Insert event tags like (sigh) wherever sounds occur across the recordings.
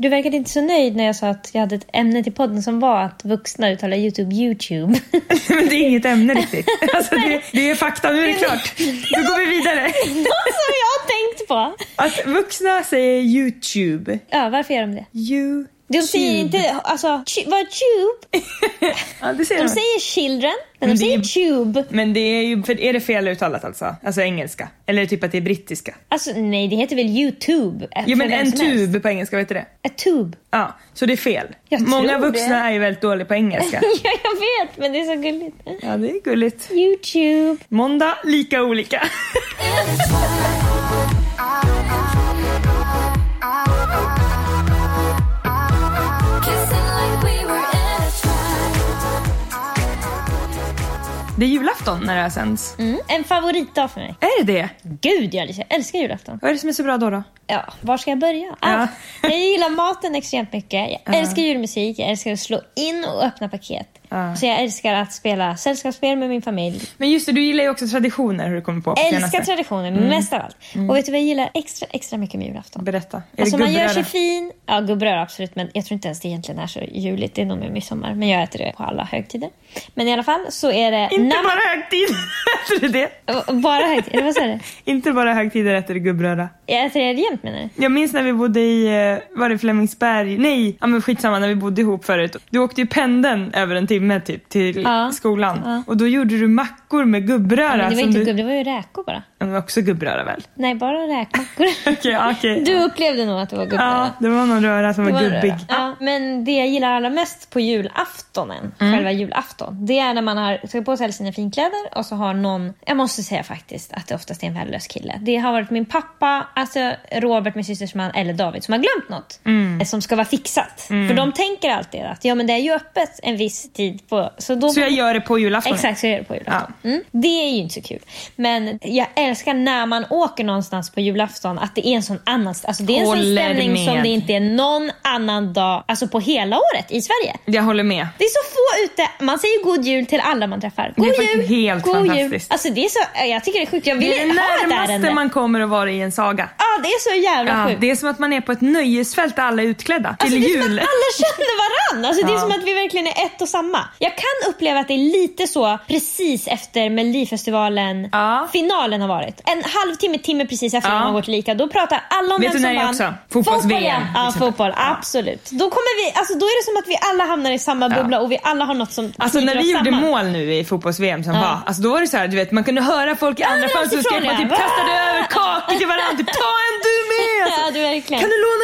Du verkade inte så nöjd när jag sa att jag hade ett ämne till podden som var att vuxna uttalar YouTube YouTube. (laughs) Men det är inget ämne riktigt. (laughs) Alltså det, det är fakta, nu är det klart. Då går vi vidare. (laughs) Något som jag har tänkt på. Att vuxna säger YouTube. Ja, varför gör de det? You. De säger inte, alltså, vad tube? (laughs) Ja, det säger De de. säger children, men Men de det är- säger tube. Men det är ju, för är det fel uttalat alltså? Alltså engelska? Eller typ att det är brittiska? Alltså nej, det heter väl YouTube? eh, Jo men en som helst. tub på engelska, vet du det? A tube. Ja, så det är fel. Jag Många vuxna det. är ju väldigt dåliga på engelska. (laughs) ja, jag vet, men det är så gulligt. Ja, det är gulligt. YouTube. Måndag, lika olika. (laughs) Det är julafton när det här sänds. Mm. En favoritdag för mig. Är det det? Gud, jag älskar julafton. Vad är det som är så bra då? då? Ja, var ska jag börja? Ah, jag gillar maten extremt mycket. Jag älskar julmusik, jag älskar att slå in och öppna paket. Så jag älskar att spela sällskapsspel med min familj. Men just det, du gillar ju också traditioner hur du kommer på. på Älskar senaste. traditioner, mest av allt. Och vet du vad jag gillar extra, extra mycket med julafton? Berätta. Är Alltså det man gör sig fin. Ja, gubbröra absolut. Men jag tror inte ens det egentligen är så juligt. Det är nog med midsommar. Men jag äter det på alla högtider. Men i alla fall så är det... Inte man- bara högtider (laughs) äter du det. Bara högtider? Vad sa du? Inte bara högtider äter du gubbröra. Jag äter det jämt menar du? Jag minns när vi bodde i, eh, var det Flemingsberg? Nej, ja men skitsamma när vi bodde ihop förut. Du åkte ju pendeln över en timme typ till Ja. skolan. Ja. Och då gjorde du mackor med gubbröra. Men det var inte du... gubb, det var ju räkor bara. Ja, Det var också gubbröra väl? Nej, bara räkmackor. (laughs) Ja, okej. Du upplevde nog att det var gubbröra. Ja, det var någon röra som Det var gubbig. Ja, men det jag gillar allra mest på julaftonen, Mm. själva julafton, det är när man har tagit på sig alla sina finkläder och så har någon, jag måste säga faktiskt att det oftast är en värdelös kille. Det har varit min pappa, alltså Robert, min systers man, eller David som har glömt något Mm. som ska vara fixat. För de tänker alltid att ja men det är ju öppet en viss tid på... Så, då Så jag gör det på julafton? Exakt, så gör det på julafton. Mm. Det är ju inte så kul. Men jag älskar när man åker någonstans på julafton att det är en sån annan alltså det är en sån stämning som med. det inte är någon annan dag alltså på hela året i Sverige. Jag håller med. Det är så få ute. Man säger god jul till alla man träffar. God Det är jul! helt god jul! fantastiskt. Alltså det är så, jag tycker det är sjukt. Jag vill Det är det närmaste man kommer att vara i en saga. Ja, det är så jävla Ja, sjukt. det är som att man är på ett nöjesfält där alla är utklädda. Alltså, till det är som jul. att alla känner varann. Alltså, Det är Ja. som att vi verkligen är ett och samma. Jag kan uppleva att det är lite så precis efter Melodifestivalen Ja. finalen har varit. En halvtimme, timme precis efter Ja. de har gått lika. Då pratar alla om Vet vem du som när det är vann. också? Fotbolls-VM, Fotboll, ja. till fotboll. Ja. Absolut. Då, kommer vi, alltså, då är det som att vi alla hamnar i samma bubbla och vi alla har något som Alltså när knyter vi gjorde samman. mål nu i fotbolls-VM som var, alltså då var det så här, du vet man kunde höra folk i andra ifrån, man typ kastade över kakor till varandra, typ ta en du med! (laughs) Alltså, det verkligen. kan du låna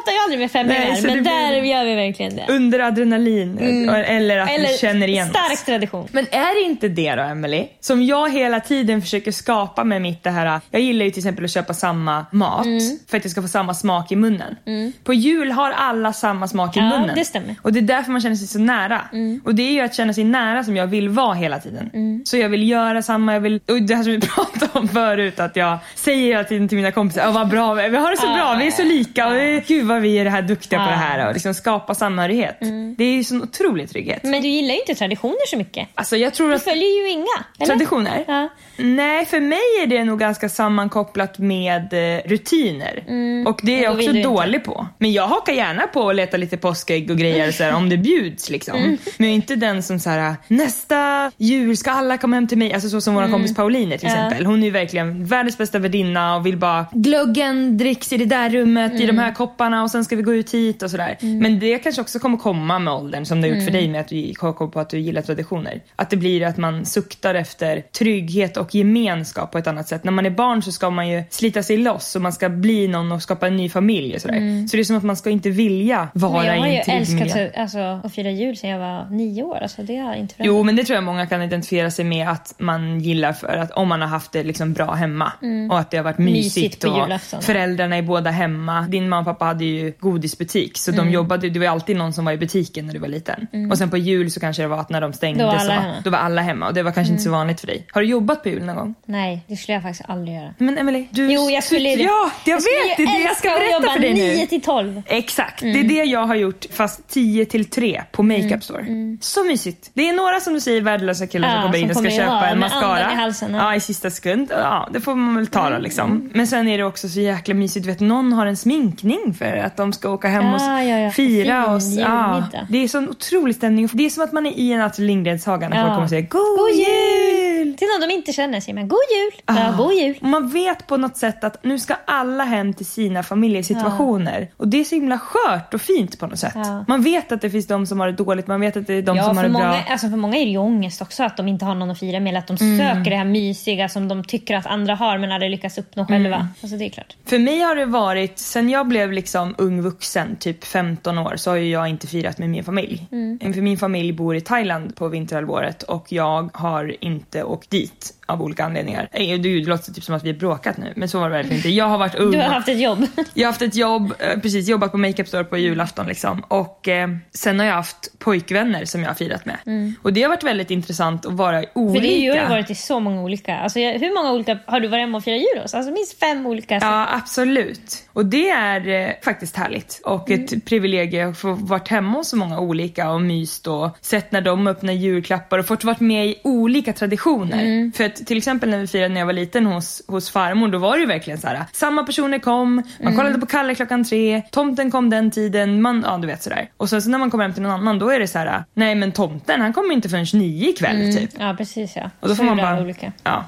pratar ju aldrig med Nej, främlingar det men där gör vi verkligen det. Under adrenalin eller att vi känner igen oss. stark tradition. Men är det inte det då Emily Som jag hela tiden försöker skapa med mitt det här. Jag gillar ju till exempel att köpa samma mat Mm. för att jag ska få samma smak i munnen. På jul har alla samma smak i Ja, munnen. det stämmer. Och det är därför man känner sig så nära. Mm. Och det är ju att känna sig nära som jag vill vara hela tiden. Så jag vill göra samma, jag vill, och det här som vi (laughs) pratade om förut att jag säger hela tiden till mina kompisar, "Åh, vad bra, vi har det så bra, vi är så lika och gud vad vi är det här duktiga på det här och liksom skapa samhörighet. Det är ju sån otrolig trygghet. Men du gillar ju inte traditioner så mycket. Alltså jag tror Du att följer ju inga. Eller? Traditioner? Ja. Nej, för mig är det nog ganska sammankopplat med eh, rutiner. Och det är jag också inte. dålig på. Men jag hakar gärna på att leta lite påskägg och grejer så här, om det bjuds liksom. Mm. Men jag är inte den som så här: nästa jul ska alla komma hem till mig. Alltså så som vår kompis Pauline till Mm. Exempel. Hon är ju verkligen världens bästa värdinna och vill bara glöggen dricks i det där rummet, i de Mm. här kopparna och sen ska vi gå ut hit och sådär. Men det kanske också kommer komma med åldern som det har gjort Mm. för dig med att du hakar på att du gillar traditioner. Att det blir att man suktar efter trygghet och gemenskap på ett annat sätt. När man är barn så ska man ju slita sig loss och man ska bli någon och skapa en ny familj och sådär. Så det är som att man ska inte vilja vara Mm. Men jag har i ju en trygg älskat miljö. alltså, att fira jul sedan jag var nio år. Alltså, det har inte Jo, men det tror jag många kan identifiera sig med att man gillar för att om man har haft det liksom bra hemma och att det har varit mysigt, Mm. Mysigt och föräldrarna är båda hemma. Din mamma och pappa hade ju godisbutik så de jobbade, det var ju alltid någon som var i butiken när du var liten. Och sen på jul så kanske det var att när de stängde Då var så var, hemma. då var alla hemma och det var kanske inte så vanligt för dig. Har du jobbat på jul någon gång? Nej, det skulle jag faktiskt aldrig göra. Men Emily, du... Jo, jag skulle. Ja, jag, skulle vet! Det ju är det jag ska berätta för dig nu. 9 till 12. Exakt, Mm. det är det jag har gjort fast 10 till 3 på Makeup Store. Så mysigt. Det är några som du säger värdelösa killar Mm. Ja, som kommer in och ska köpa en mascara. andan i halsen, ja. ja, i sista sekund. Ja, det får man väl ta Mm. då liksom. Men sen är det också så jäkla mysigt. Du vet, någon har en sminkning för att de ska åka hem och Ja, ja, ja. fira. Fin Och, ja, det är sån otrolig stämning. Det är som att man är i en Astrid Lindgren-saga när folk kommer och säger God, God jul! Till någon de inte känner säger man god jul. Ja, Ah. god jul. Och Man vet på något sätt att nu ska alla hem till sina familjesituationer. Och det är så himla skört och fint på något sätt. Man vet att det finns de som har det dåligt, man vet att det är de som har det många, bra. alltså för många är det ju ångest också att de inte har någon att fira med. Eller att de Mm. söker det här mysiga som de tycker att andra har men aldrig lyckas uppnå Mm. själva. Alltså det är klart. För mig har det varit, sen jag blev liksom ung vuxen, typ 15 år, så har ju jag inte firat med min familj. För min familj bor i Thailand på vinterhalvåret och jag har inte åkt dit av olika anledningar. Eh, Det låter typ som att vi har bråkat nu, men så var det verkligen inte. Jag har varit ung. Du har haft ett jobb. (laughs) Jag har haft ett jobb, eh, precis jobbat på Makeup Store på julafton liksom. Och eh, sen har jag haft pojkvänner som jag har firat med. Och det har varit väldigt intressant att vara olika. Mm. För det har ju varit i så många olika. Alltså, hur många olika har du varit hemma och firat jul hos? Alltså minst fem olika. Ja, absolut. Och det är eh, faktiskt härligt. Och Mm. ett privilegium att få varit hemma hos så många olika och myst och sett när de öppnar julklappar och fått varit med i olika traditioner. Mm. För att till exempel när vi firade när jag var liten hos, hos farmor, då var det ju verkligen så här. Samma personer kom, man Mm. kollade på Kalle klockan tre, tomten kom den tiden, man, ja du vet sådär. Och sen så när man kommer hem till någon annan, då är det så här. nej men tomten han kommer inte förrän nio ikväll typ. Ja, precis ja. Och då får man Fyra bara... olika. Ja.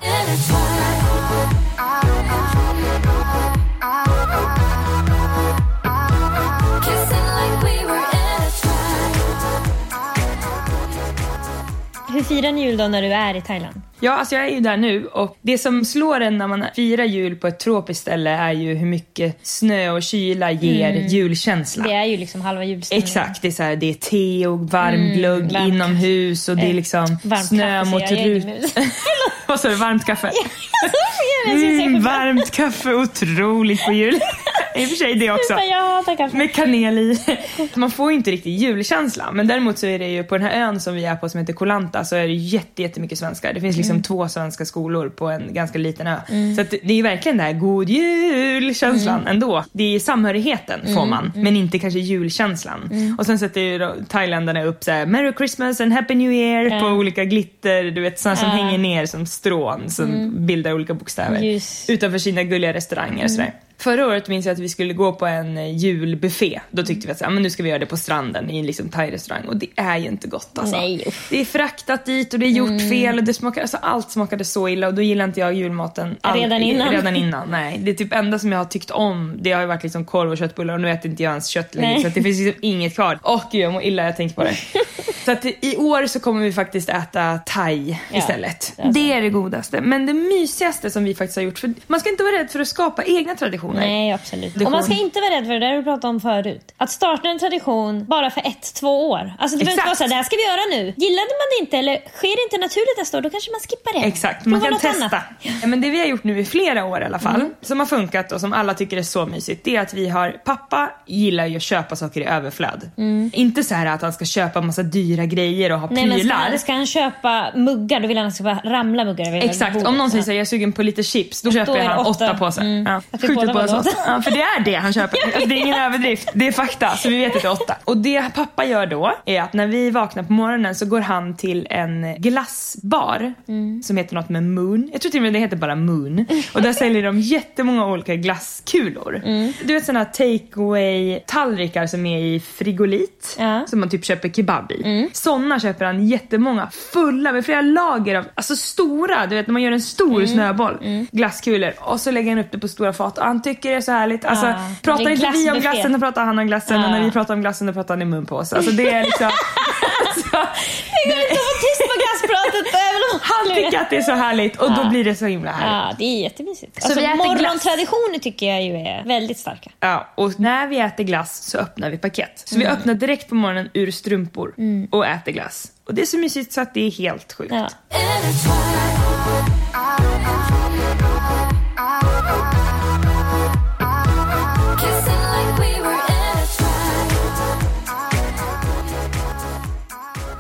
Hur firar ni jul då när du är i Thailand? Ja, alltså jag är ju där nu och det som slår en när man firar jul på ett tropiskt ställe är ju hur mycket snö och kyla ger julkänsla. Det är ju liksom halva julstämningen. Exakt, det är, så här, det är te och varm glögg varmt inomhus och det är Eh, liksom varmt snö mot ser jag rut. inomhus. (laughs) Vad sa du, varmt kaffe? (laughs) Mm, varmt kaffe, otroligt på jul. (laughs) I och för sig det också. Med kanel i. Man får ju inte riktigt julkänsla. Men däremot så är det ju på den här ön som vi är på som heter Kolanta så är det jätte, jättemycket svenskar. Det finns liksom Mm. två svenska skolor på en ganska liten ö. Så att det är ju verkligen den här god jul-känslan Mm. ändå. Det är samhörigheten får man, men inte kanske julkänslan. Mm. Och sen sätter ju thailändarna upp så här, Merry Christmas and Happy New Year på olika glitter, du vet sådana som hänger ner som strån som bildar olika bokstäver. Ljus. Utanför sina gulliga restauranger och sådär. Förra året minns jag att vi skulle gå på en eh, julbuffé. Då tyckte vi att så, här, men nu ska vi göra det på stranden i en liksom thai-restaurang. Och det är ju inte gott alltså. Nej. Det är fraktat dit och det är gjort fel och det smakar, alltså allt smakade så illa och då gillar inte jag julmaten. all- Redan innan. Redan innan, nej. Det är typ enda som jag har tyckt om, det har ju varit liksom korv och köttbullar och nu äter inte jag ens kött längre så att det finns liksom inget kvar. Åh gud jag mår illa jag tänker på det. (laughs) så att i år så kommer vi faktiskt äta thai Ja, istället. alltså. Det är det godaste. Men det mysigaste som vi faktiskt har gjort, för man ska inte vara rädd för att skapa egna traditioner. Nej, absolut. Och man ska inte vara rädd för det där vi pratade om förut. Att starta en tradition bara för ett, två år. Alltså det behöver inte Exakt. vara så här, det här ska vi göra nu. Gillade man det inte eller sker det inte naturligt nästa år, då kanske man skippar det. Exakt, man Prova kan testa. annat. Mm. Ja, men det vi har gjort nu i flera år i alla fall, som har funkat och som alla tycker är så mysigt, det är att vi har, pappa gillar ju att köpa saker i överflöd. Mm. Inte så här att han ska köpa massa dyra dyra grejer och ha Nej, men ska, prylar. ska han köpa muggar då vill han att det ska bara ramla muggar över Exakt, om någon säger Ja. såhär, jag är sugen på lite chips, då köper det han åtta, åtta. påsar. Mm. Ja. Båda så. åtta. Ja, för det är det han köper. (laughs) Alltså, det är ingen överdrift, det är fakta. Så vi vet att det är åtta. Och det pappa gör då är att när vi vaknar på morgonen så går han till en glassbar Mm. som heter något med Moon. Jag tror till och med det heter bara Moon. Och där säljer de jättemånga olika glasskulor. Mm. Du vet sådana take away tallrikar som är i frigolit. Ja. Mm. Som man typ köper kebab i. Sådana köper han jättemånga, fulla med flera lager av, alltså stora, du vet när man gör en stor Mm. snöboll. Glasskulor. Och så lägger han upp det på stora fat och han tycker det är så härligt. Alltså, Ja. pratar inte vi om glassen, då pratar han om glassen. Och Ja. när vi pratar om glassen, då pratar han i mun på oss. Alltså det är liksom... alltså, (laughs) Det går inte att han tycker att det är så härligt och då blir det så himla härligt. Ja, det är jättemysigt. Så alltså, vi äter glass. morgontraditioner tycker jag ju är väldigt starka. Ja, och när vi äter glass så öppnar vi paket. Så vi Mm. öppnar direkt på morgonen ur strumpor och äter glass. Och det är så mysigt så att det är helt sjukt. Ja.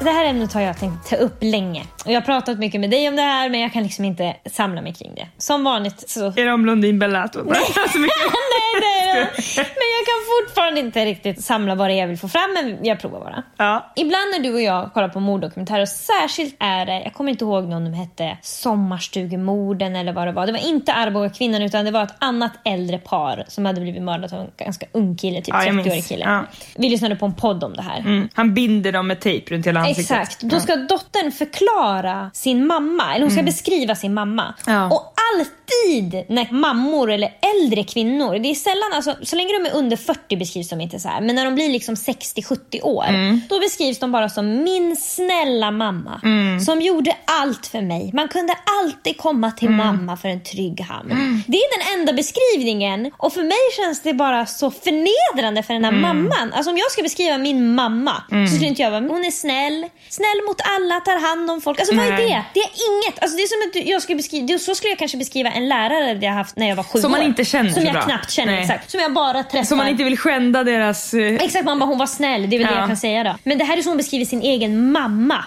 Det här ämnet har jag tänkt ta upp länge. Och jag har pratat mycket med dig om det här men jag kan liksom inte samla mig kring det. Som vanligt så... Är det om Blondinbella? Alltså, mycket- (laughs) nej, nej, nej. Men jag kan fortfarande inte riktigt samla vad det är jag vill få fram men jag provar bara. Ja. Ibland när du och jag kollar på morddokumentärer särskilt är det, jag kommer inte ihåg någon som hette Sommarstugemorden eller vad det var. Det var inte Arboga kvinnan utan det var ett annat äldre par som hade blivit mördat av en ganska ung kille, typ Ja, jag 30-årig minns. kille. Ja. Vi lyssnade på en podd om det här. Mm. Han binder dem med tejp runt hela ansiktet. Exakt. Då ska dottern förklara sin mamma, eller hon ska beskriva sin mamma. Mm. Ja. Och alltid när mammor eller äldre kvinnor, det är sällan, alltså, så länge de är under 40 beskrivs de inte så här, men när de blir liksom 60-70 år, Mm. då beskrivs de bara som min snälla mamma Mm. som gjorde allt för mig. Man kunde alltid komma till Mm. mamma för en trygg hamn. Det är den enda beskrivningen och för mig känns det bara så förnedrande för den här Mm. mamman. Alltså om jag ska beskriva min mamma så skulle inte jag vara, hon är snäll, snäll mot alla, tar hand om folk. Alltså vad är det? Det är inget. Alltså det är som att jag skulle beskriva, det- så skulle jag kanske beskriva en lärare jag haft när jag var sju Som man år. inte känner Som jag bra. knappt känner, Nej. exakt. Som jag bara träffar. Som man inte vill skända deras... eh, Exakt, man bara hon var snäll. Det är väl det Ja. jag kan säga då. Men det här är som hon beskriver sin egen mamma.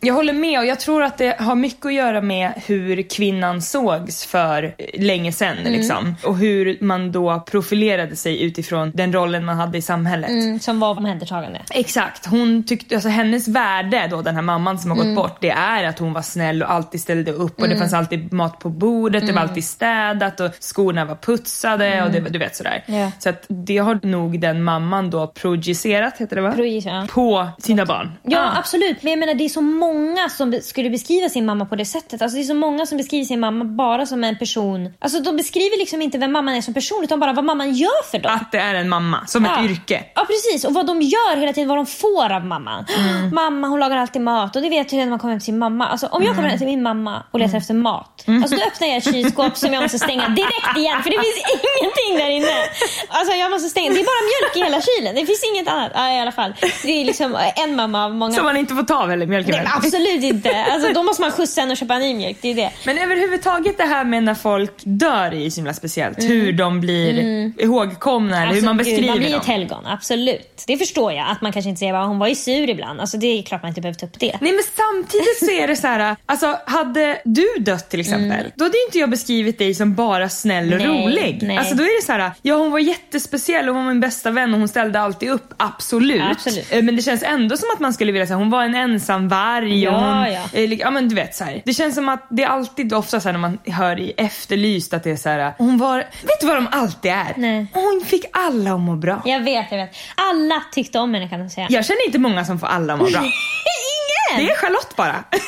Jag håller med och jag tror att det har mycket att göra med hur kvinnan sågs för eh, länge sedan. Mm. Liksom. Och hur man då profilerade sig utifrån den rollen man hade i samhället. Mm, som var omhändertagande. Exakt, hon tyckte, alltså hennes värde då, den här mamman som har Mm. gått bort, det är att hon var snäll och alltid ställde upp och det fanns alltid mat på bordet, det var Mm. alltid städat och skorna var putsade och det, du vet sådär. Ja. Så att det har nog den mamman då projicerat, heter det va? Ja. På sina barn. Ja, Ah. absolut. Men jag menar, det är så många som skulle beskriva sin mamma på det sättet. Alltså, det är så många som beskriver sin mamma bara som en person. Alltså, de beskriver liksom inte vem mamman är som person, utan bara vad mamman gör för dem. Att det är en mamma, som Ja. ett yrke. Ja precis, och vad de gör hela tiden, vad de får av mamman. Mm. Mamma hon lagar alltid mat och det vet jag när man kommer hem till sin mamma. Alltså, om jag Mm. kommer hem till min mamma och letar efter mat, alltså, då öppnar jag ett kylskåp som jag måste stänga direkt igen för det finns (laughs) ingenting där inne. Alltså jag måste stänga, det är bara mjölk i hela kylen, det finns inget annat. Ja, i alla fall. Det är liksom en mamma av många. Som man inte får ta väl, mjölken? Nej, absolut inte. Alltså, då måste man skjutsa henne och köpa ny mjölk. Det är det. Men överhuvudtaget det här med när folk dör är ju så himla speciellt. Hur de blir ihågkomna eller hur man Mm. Alltså, beskriver man blir dem. ett helgon, absolut. Det förstår jag. Att man kanske inte säger hon var ju sur ibland. Alltså, det är klart man inte behöver ta upp det. Nej men samtidigt så är det så här, (laughs) alltså hade du dött till exempel, då hade inte jag beskrivit dig som bara snäll och Mm. Nej, rolig. nej. Alltså då är det så här, ja hon var jättespeciell och hon var min bästa vän och hon ställde alltid upp, absolut. Absolut. Eh, Men det känns ändå som att man skulle vilja säga hon var en ensam varg och Ja, hon, ja. eh, ja men du vet så här. Det känns som att det är alltid ofta så här när man hör i Efterlyst att det är så här, hon var, vet du vad de alltid är? Nej. Hon fick alla att må bra. Jag vet, jag vet. Alla tyckte om henne kan man säga. Jag känner inte många som får alla att må bra. (laughs) Ingen! Det är Charlotte bara. ja, (laughs)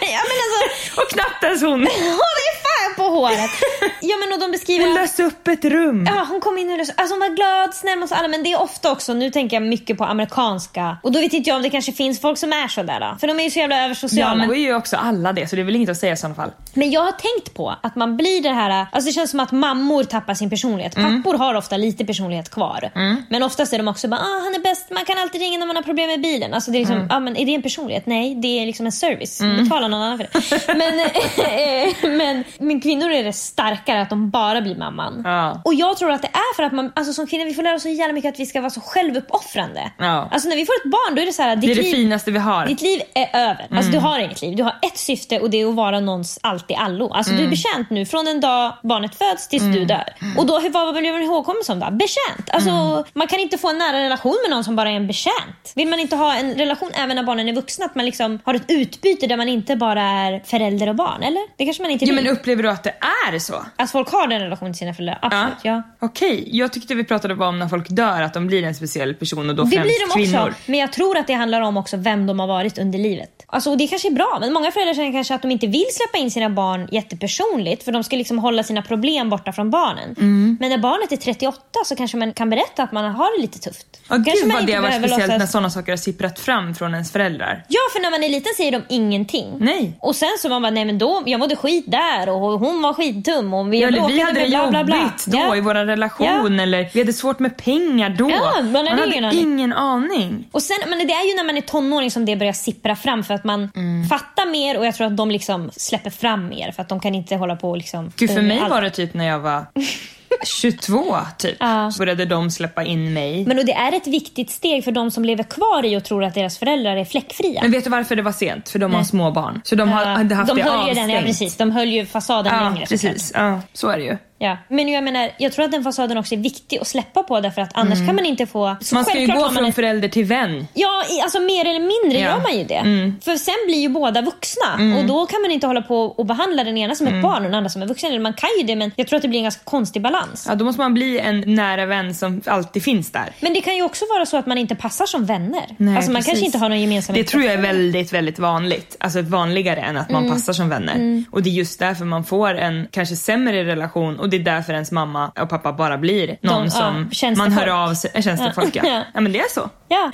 men, ja, men alltså, (laughs) och knappt ens hon. Åh, det är på håret! (laughs) Ja, men och de beskriver... Hon löste upp ett rum. Ja, hon kom in och löste... Alltså hon var glad, snäll mot alla. Men det är ofta också, nu tänker jag mycket på amerikanska. Och då vet inte jag om det kanske finns folk som är sådär då. För de är ju så jävla översociala. Ja, men då är ju också alla det, så det är väl inget att säga i sådana fall. Men jag har tänkt på att man blir det här, alltså det känns som att mammor tappar sin personlighet. Mm. Pappor har ofta lite personlighet kvar. Men oftast är de också bara, ah, han är bäst, man kan alltid ringa när man har problem med bilen. Alltså det är liksom, Mm. ah, men är det en personlighet? Nej, det är liksom en service. Betala någon annan för det. (laughs) men, (laughs) eh, men, men kvinnor är det starkare att de bara blir mamman. Ja. Och jag tror att det är för att man, alltså som kvinnor, vi får lära oss så jävla mycket att vi ska vara så självuppoffrande. Ja. Alltså när vi får ett barn då är det så här, Det är ditt det liv, finaste vi har. ditt liv är över. Alltså du har inget liv. Du har ett syfte och det är att vara någons allt i allo. Alltså du är betjänt nu från den dag barnet föds tills du dör. Och då, vad blir man ihågkommen som då? Betjänt. Alltså man kan inte få en nära relation med någon som bara är en betjänt. Vill man inte ha en relation även när barnen är vuxna? Att man liksom har ett utbyte där man inte bara är förälder och barn, eller? Det kanske man inte Ja, vill. men upplever du att det är så? Att folk har den relationen till sina föräldrar, absolut. Ja. Okej, jag tyckte vi pratade om när folk dör, att de blir en speciell person och då Det främst blir de kvinnor. också, men jag tror att det handlar om också vem de har varit under livet. Alltså, och det kanske är bra, men många föräldrar känner kanske att de inte vill släppa in sina barn jättepersonligt för de ska liksom hålla sina problem borta från barnen. Mm. Men när barnet är 38 så kanske man kan berätta att man har det lite tufft. Ja, kanske gud man vad det har varit speciellt låtsas- när sådana saker har sipprat fram från ens föräldrar. Ja, för när man är liten säger de ingenting. Nej. Och sen så man bara, nej men då, jag mådde skit där och hon var skitdum och vi Ja, bråkade vi hade det bla, bla, bla. jobbigt då Ja. i vår relation eller vi hade svårt med pengar då. Ja, man hade ingen aning. ingen aning. Och sen, men det är ju när man är tonåring som det börjar sippra fram för att man Mm. fattar mer och jag tror att de liksom släpper fram mer för att de kan inte hålla på och liksom... Gud, för mig allt. var det typ när jag var (laughs) 22 typ. Ja. Började de släppa in mig. Men och det är ett viktigt steg för de som lever kvar i och tror att deras föräldrar är fläckfria. Men vet du varför det var sent? För de har små barn. Så de har, hade haft de det höll ju avstängt. den, ja precis. De höll ju fasaden Ja, längre. precis. Ja, så är det ju. Ja. Men jag menar, jag tror att den fasaden också är viktig att släppa på därför att annars kan man inte få... Så Mm. Man ska ju gå från en- förälder till vän. Ja, i- alltså mer eller mindre Ja. Mm. gör man ju det. För sen blir ju båda vuxna och då kan man inte hålla på och behandla den ena som Mm. ett barn och den andra som en vuxen. Eller man kan ju det men jag tror att det blir en ganska konstig balans. Ja, då måste man bli en nära vän som alltid finns där. Men det kan ju också vara så att man inte passar som vänner. Nej, alltså man precis. kanske inte har någon gemensam Det tror jag är väldigt, väldigt vanligt. Alltså vanligare än att man Mm. passar som vänner. Och det är just därför man får en kanske sämre relation och det är därför ens mamma och pappa bara blir någon De- ja, som man tjänstefolk. hör av sig. Äh, tjänstefolk, ja. Ja. ja. men det är så. Ja.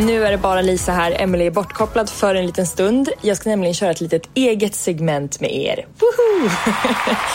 Nu är det bara Lisa här. Emily är bortkopplad för en liten stund. Jag ska nämligen köra ett litet eget segment med er. Woho! (laughs)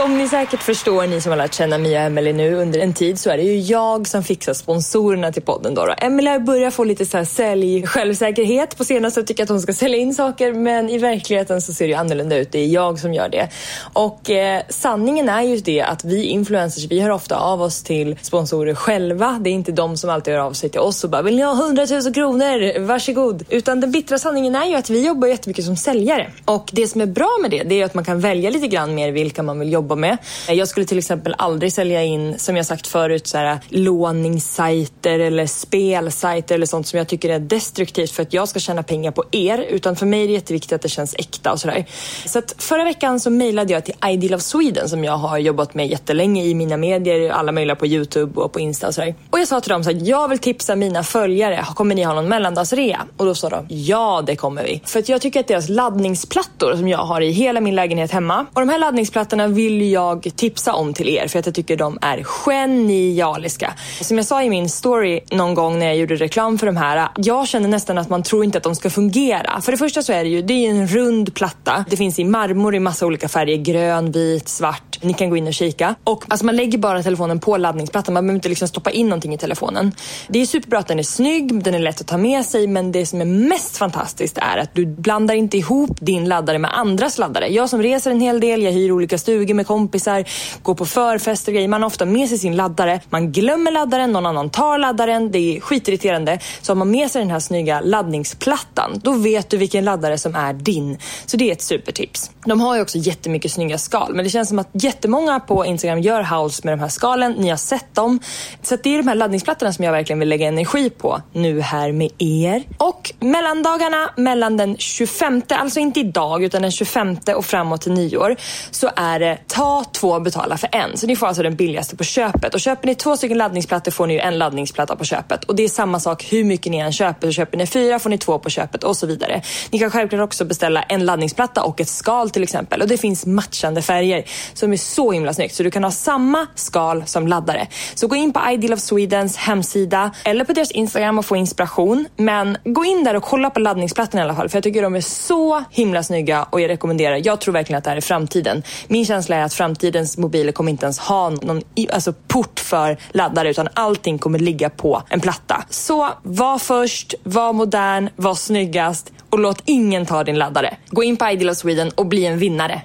Som ni säkert förstår, ni som har lärt känna Mia och Emelie nu under en tid, så är det ju jag som fixar sponsorerna till podden. Då. Emelie har börjat få lite så här sälj självsäkerhet på senaste och tycker att hon ska sälja in saker, men i verkligheten så ser det ju annorlunda ut. Det är jag som gör det. Och eh, sanningen är ju det att vi influencers, vi hör ofta av oss till sponsorer själva. Det är inte de som alltid hör av sig till oss och bara “vill ni ha 100 000 kronor? Varsågod”. Utan den bittra sanningen är ju att vi jobbar jättemycket som säljare. Och det som är bra med det, det är att man kan välja lite grann mer vilka man vill jobba med. Eh, jag skulle till exempel aldrig sälja in, som jag sagt förut, så här, låningssajter eller spelsajter eller sånt som jag tycker är destruktivt för att jag ska tjäna pengar på er. Utan för mig är det jätteviktigt att det känns äkta och sådär. Så att förra veckan så mejlade jag till Ideal of Sweden som jag har jobbat med jättelänge i mina medier, alla möjliga på Youtube och på Insta och sådär. Och jag sa till dem så här, jag vill tipsa mina följare, kommer ni ha någon mellandagsrea? Och då sa de, ja det kommer vi. För att jag tycker att deras laddningsplattor som jag har i hela min lägenhet hemma och de här laddningsplattorna vill vill jag tipsa om till er för att jag tycker de är genialiska. Som jag sa i min story någon gång när jag gjorde reklam för de här, jag känner nästan att man tror inte att de ska fungera. För det första så är det ju, det är en rund platta. Det finns i marmor i massa olika färger, grön, vit, svart. Ni kan gå in och kika. Och alltså man lägger bara telefonen på laddningsplattan, man behöver inte liksom stoppa in någonting i telefonen. Det är superbra att den är snygg, den är lätt att ta med sig, men det som är mest fantastiskt är att du blandar inte ihop din laddare med andras laddare. Jag som reser en hel del, jag hyr olika stugor med kompisar, går på förfester och grejer. Man har ofta med sig sin laddare. Man glömmer laddaren, någon annan tar laddaren. Det är skitirriterande. Så har man med sig den här snygga laddningsplattan, då vet du vilken laddare som är din. Så det är ett supertips. De har ju också jättemycket snygga skal, men det känns som att jättemånga på Instagram gör hauls med de här skalen. Ni har sett dem. Så att det är de här laddningsplattorna som jag verkligen vill lägga energi på nu här med er. Och mellandagarna mellan den 25, alltså inte idag, utan den 25 och framåt till nyår, så är det ta två och betala för en. Så ni får alltså den billigaste på köpet. Och köper ni två stycken laddningsplattor får ni ju en laddningsplatta på köpet. Och det är samma sak hur mycket ni än köper. Så köper ni fyra får ni två på köpet och så vidare. Ni kan självklart också beställa en laddningsplatta och ett skal till exempel. Och det finns matchande färger som är så himla snyggt. Så du kan ha samma skal som laddare. Så gå in på Ideal of Swedens hemsida eller på deras Instagram och få inspiration. Men gå in där och kolla på laddningsplattorna i alla fall. För jag tycker de är så himla snygga och jag rekommenderar. Jag tror verkligen att det här är framtiden. Min känsla är att framtidens mobiler kommer inte ens ha någon alltså port för laddare utan allting kommer ligga på en platta. Så var först, var modern, var snyggast och låt ingen ta din laddare. Gå in på Ideal of Sweden och bli en vinnare.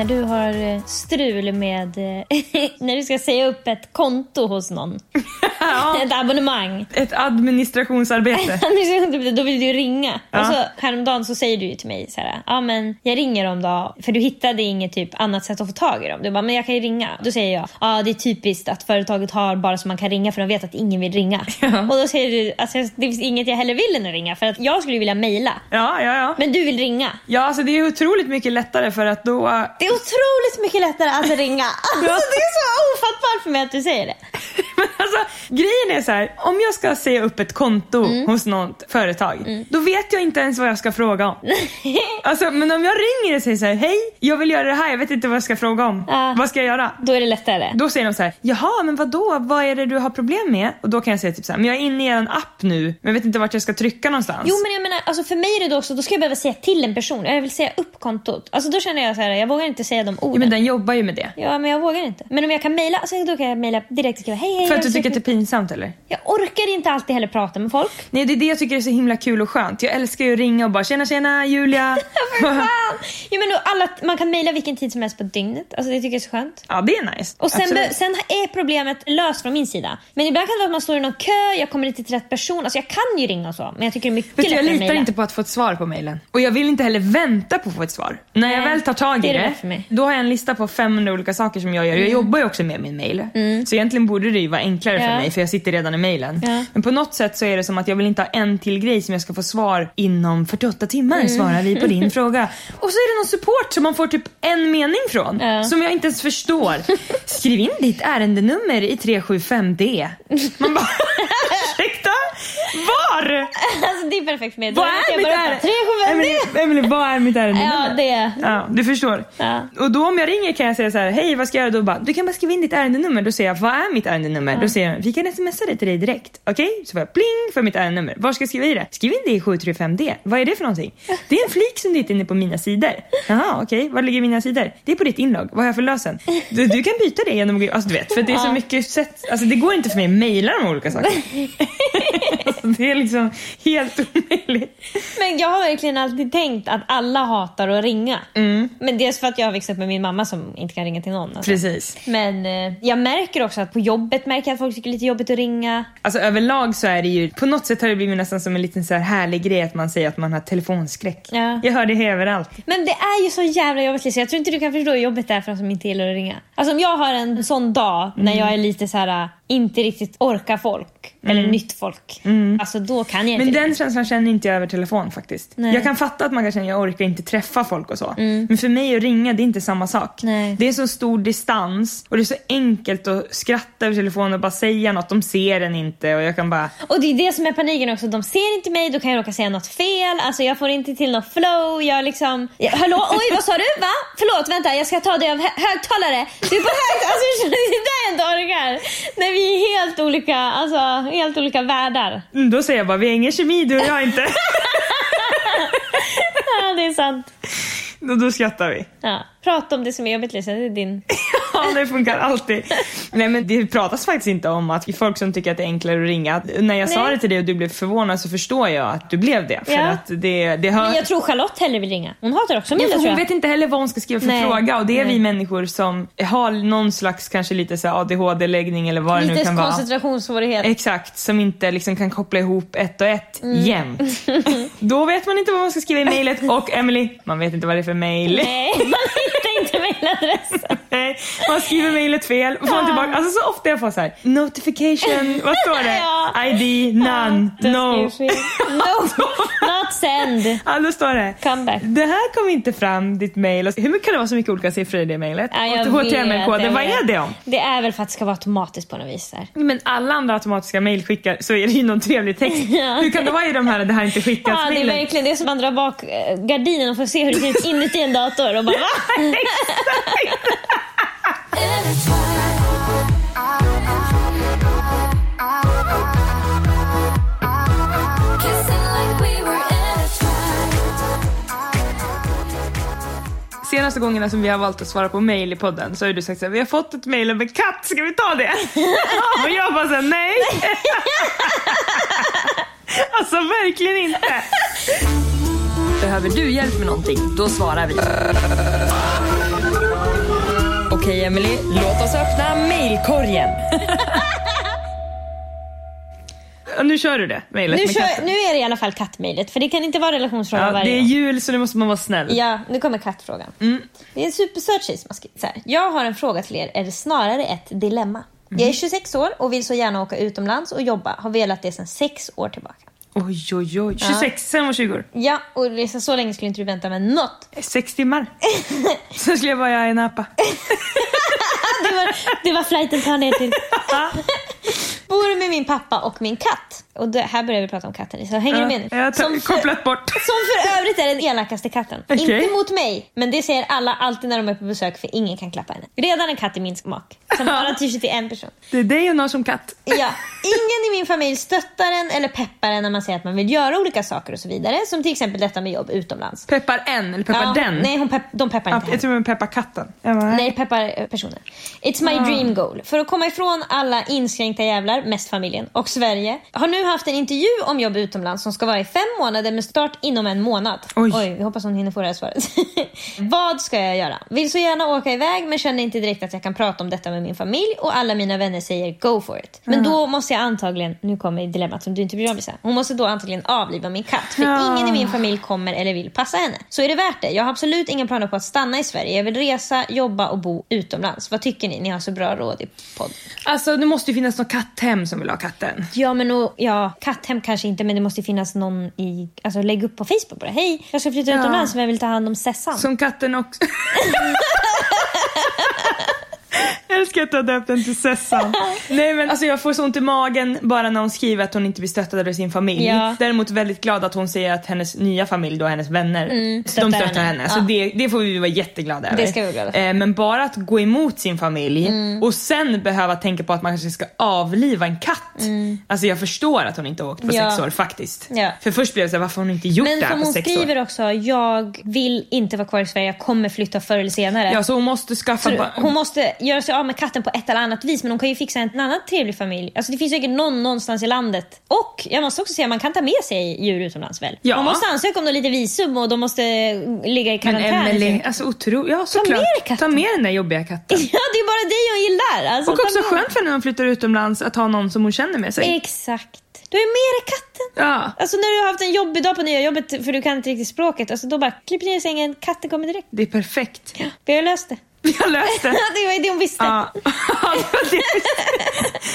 När du har eh, strul med... Eh, (laughs) när du ska säga upp ett konto hos någon. (laughs) Ett abonnemang. Ett administrationsarbete. Då vill du ringa. Ja. Och så häromdagen så säger du ju till mig så här, ja men jag ringer dem då, för du hittade inget typ annat sätt att få tag i dem. Du bara, men jag kan ju ringa. Då säger jag, ja det är typiskt att företaget har bara så man kan ringa för de vet att ingen vill ringa. Och då säger du, alltså det finns inget jag heller vill än att ringa för att jag skulle vilja mejla. Ja, ja, ja. Men du vill ringa. Ja, alltså det är otroligt mycket lättare för att då... Det är otroligt mycket lättare att ringa. (laughs) Alltså, det är så ofattbart för mig att du säger det. (laughs) (laughs) Men alltså, grejen är så här, om jag ska säga upp ett konto Mm. hos något företag, då vet jag inte ens vad jag ska fråga om. (laughs) alltså, men om jag ringer och säger så här, hej, jag vill göra det här, jag vet inte vad jag ska fråga om. Ja. Vad ska jag göra? Då är det lättare. Då säger de så här, jaha, men vad då? Vad är det du har problem med? Och då kan jag säga typ så här, men jag är inne i en app nu, men jag vet inte vart jag ska trycka någonstans. Jo men jag menar, alltså för mig är det då också, då ska jag behöva säga till en person. Jag vill säga upp kontot. Alltså då känner jag så här, jag vågar inte säga de Ja, orden. men den jobbar ju med det. Ja men jag vågar inte. Men om jag kan mejla, alltså, då kan jag mejla direkt och skriva hej. För jag att du tycker att det är pinsamt eller? Jag orkar inte alltid heller prata med folk. Nej, det är det jag tycker är så himla kul och skönt. Jag älskar ju att ringa och bara tjena tjena Julia. (laughs) För (laughs) fan! Men då alla, man kan mejla vilken tid som helst på dygnet. Alltså, det tycker jag är så skönt. ja, det är nice. Och sen, Absolut. sen är problemet löst från min sida. Men ibland kan det vara att man står i någon kö, jag kommer inte till rätt person. Alltså jag kan ju ringa och så, men jag tycker det är mycket Vet jag lättare att litar inte på att få ett svar på mejlen. Och jag vill inte heller vänta på att få ett svar. När jag Nej, väl tar tag i det det, bäst för mig. då har jag en lista på 500 olika saker som jag gör. Jag jobbar ju också med min mail. Så egentligen borde det ju vara enklare för mig för jag sitter redan i mailen. Men på något sätt så är det som att jag vill inte ha en till grej som jag ska få svar inom 48 timmar Mm. svarar vi på din (laughs) fråga. Och så är det någon support som man får typ en mening från. Som jag inte ens förstår. (laughs) Skriv in ditt ärendenummer i 375D. Man bara, (laughs) ursäkta? Var? Alltså det är perfekt mig. Vad är mitt ärende? 375 Emelie, Emelie, vad är mitt ärende? Ja, det. Ja, du förstår. Ja. Och då om jag ringer kan jag säga så här, hej vad ska jag göra? Då bara, du kan bara skriva in ditt ärendenummer. Då säger jag, vad är mitt ärendenummer? Då säger jag, vi kan smsa det till dig direkt. Okej? Så får jag pling för mitt ärendenummer. Var ska jag skriva i det? Skriv in det i 735D. Vad är det för någonting? (laughs) Det är en flik som du hittar inne på mina sidor. Jaha, okej. Var ligger mina sidor? Det är på ditt inlogg. Vad har jag för lösen? (laughs) Du, du kan byta det genom att gå- alltså du vet, för det är så mycket sätt. Alltså det går inte för mig att mejla de olika sakerna. (laughs) alltså, det är liksom helt omöjligt. Men jag har verkligen alltid tänkt att alla hatar att ringa. Men dels för att jag har växt upp med min mamma som inte kan ringa till någon. Alltså. Precis. Men eh, jag märker också att på jobbet märker att folk tycker det är lite jobbigt att ringa. Alltså överlag så är det ju, på något sätt har det blivit nästan som en liten så här härlig grej att man säger att man har telefonskräck. Ja. Jag hör det överallt. Men det är ju så jävla jobbigt Lisa. Jag tror inte du kan förstå hur jobbigt det är för de som inte gillar att ringa. Alltså om jag har en sån dag när jag är lite så här inte riktigt orkar folk. Eller nytt folk. Alltså då kan jag inte Men den känslan känner inte jag över telefon faktiskt. Nej. Jag kan fatta att man kan känna jag orkar inte träffa folk och så. Men för mig att ringa det är inte samma sak. Nej. Det är så stor distans och det är så enkelt att skratta över telefonen och bara säga något. De ser en inte och jag kan bara Och det är det som är paniken också. De ser inte mig, då kan jag råka säga något fel. Alltså jag får inte till något flow. Jag liksom... Ja, Hallå? Oj, vad sa du? (laughs) Va? Förlåt, vänta. Jag ska ta dig av hö- högtalare. Du är på hög... Alltså (laughs) det är där jag inte orkar. När är helt olika, alltså helt olika världar. mm, då säger jag bara vi har ingen kemi du och jag inte. (laughs) Ja, det är sant. (laughs) och då skrattar vi. Ja. Prata om det som är jobbigt Lisa, det är din... (laughs) Ja, det funkar alltid. Nej men det pratas faktiskt inte om att folk som tycker att det är enklare att ringa. När jag sa Nej. det till dig och du blev förvånad så förstår jag att du blev det. För Ja. att det, det hör... Men jag tror Charlotte hellre vill ringa. Hon hatar också Ja, mejl tror hon jag. vet inte heller vad hon ska skriva för Nej. fråga och det är vi Nej. människor som har någon slags kanske lite så ADHD-läggning eller vad det nu Lite kan vara. koncentrationssvårighet. Exakt, som inte liksom kan koppla ihop ett och ett Mm. jämt. (laughs) Då vet man inte vad man ska skriva i mejlet och Emily, man vet inte vad det är för mejl. Nej, (laughs) hittar inte mejladressen. Nej, man skriver mejlet fel och får man tillbaka. Alltså så ofta jag får så här, notification, vad står det? (laughs) Ja. ID, none, no. No, not send. Ja, då står det. Come back. Det här kom inte fram, ditt mejl. Hur mycket kan det vara så mycket olika siffror i det mejlet? Ja, Och jag vad är det om? Det är väl för att det ska vara automatiskt på något vis. Där. Men alla andra automatiska mejlskickar så är det ju någon trevlig text. (laughs) Ja. Hur kan det vara i de här det här inte skickats Ja, det är verkligen det som man drar bak eh, gardinen och får se hur det ser ut inuti en dator och bara (laughs) va? (laughs) Senaste gångerna som vi har valt att svara på mejl i podden så har du sagt här, vi har fått ett mejl om en katt, ska vi ta det? (laughs) och jag bara såhär, nej. (laughs) alltså verkligen inte. Behöver du hjälp med någonting? Då svarar vi. Okej Emily, låt oss öppna mejlkorgen. (laughs) Nu kör du det, mejlet Nu, med kör, katten. nu är det i alla fall kattmejlet för det kan inte vara relationsfråga Ja, varje det är jul så nu måste man vara snäll. Ja, nu kommer kattfrågan. Det är en supersöt tjej som har skrivit så här. Jag har en fråga till er, är snarare ett dilemma. Jag är 26 år och vill så gärna åka utomlands och jobba. Har velat det sedan sex år tillbaka. Oj, oj, oj. 26, sen var 20 år. Ja, och är så- så länge skulle inte du vänta med något. Sex timmar. (laughs) Sen skulle jag vara i Napa. Det var, det var flighten ta ner till. (laughs) Bor med min pappa och min katt. Och det, här börjar vi prata om katten, så hänger du med nu? Jag har Som för- kopplat bort. (laughs) Som för övrigt är den elakaste katten. Okej. Inte mot mig, men det säger alla alltid när de är på besök för ingen kan klappa henne. Redan en katt är min smak. Som (laughs) bara tyr sig till en person. Det är dig jag har som katt. (laughs) Ja, ingen i min familj stöttar en eller peppar en när man säger att man vill göra olika saker och så vidare. Som till exempel detta med jobb utomlands. Peppar en eller peppar Ja, den? Nej, hon pepp, de peppar Ja, inte jag henne. tror man peppar katten. Jag Nej, peppar eh, personer. It's Ah. my dream goal. För att komma ifrån alla inskränkta jävlar, mest familjen, och Sverige. Har nu haft en intervju om jobb utomlands som ska vara i fem månader med start inom en månad. Oj. vi hoppas hon hinner få det här svaret. (laughs) Vad ska jag göra? Vill så gärna åka iväg men känner inte direkt att jag kan prata om detta med min familj och alla mina vänner säger go for it. Men då måste jag antagligen, nu kommer dilemmat som du inte bryr dig om Lisa. Hon måste då antagligen avliva min katt för Ja. ingen i min familj kommer eller vill passa henne. Så är det värt det. Jag har absolut inga planer på att stanna i Sverige. Jag vill resa, jobba och bo utomlands. Vad tycker ni? Ni har så bra råd i podden. Alltså det måste ju finnas något katthem som vill ha katten. Ja, men och, ja, katthem kanske inte, men det måste finnas någon i... Alltså lägg upp på Facebook bara. Hej, jag ska flytta Ja. utomlands men jag vill ta hand om Sessan. Som katten också. (laughs) (laughs) Jag älskar att du har döpt den till Sessan. Nej men alltså jag får så ont i magen bara när hon skriver att hon inte blir stöttad av sin familj. Ja. Däremot väldigt glad att hon säger att hennes nya familj då, hennes vänner, de stöttar stöttar henne. henne. Så Ja. det, det får vi vara jätteglada över. Det ska vi vara glada för. Eh, Men bara att gå emot sin familj och sen behöva tänka på att man kanske ska avliva en katt. Alltså jag förstår att hon inte har åkt på Ja. sex år faktiskt. Ja. För först blev jag såhär, varför har hon inte gjort Men det här på hon sex skriver år? också, jag vill inte vara kvar i Sverige, jag kommer flytta förr eller senare. Ja så hon måste skaffa... Så hon måste göra sig av med katten på ett eller annat vis men hon kan ju fixa en annan trevlig familj. Alltså det finns säkert någon någonstans i landet. Och jag måste också säga man kan ta med sig djur utomlands väl? Ja. Man måste ansöka om lite visum och de måste ligga i Men karantän. Emelie, alltså otroligt. Ja såklart. med dig katten. Ta med den där jobbiga katten. (laughs) Ja, det är bara dig hon gillar. Alltså, Och ta också med- skönt för när hon flyttar utomlands att ha någon som hon känner med sig. Exakt. Du är med dig katten. Ja, Alltså när du har haft en jobbig dag på nya jobbet för du kan inte riktigt språket, alltså då bara klipp ner i sängen, katten kommer direkt. det är perfekt. Vi har löst det. Vi har löst det. det var det hon visste. Ja. (laughs)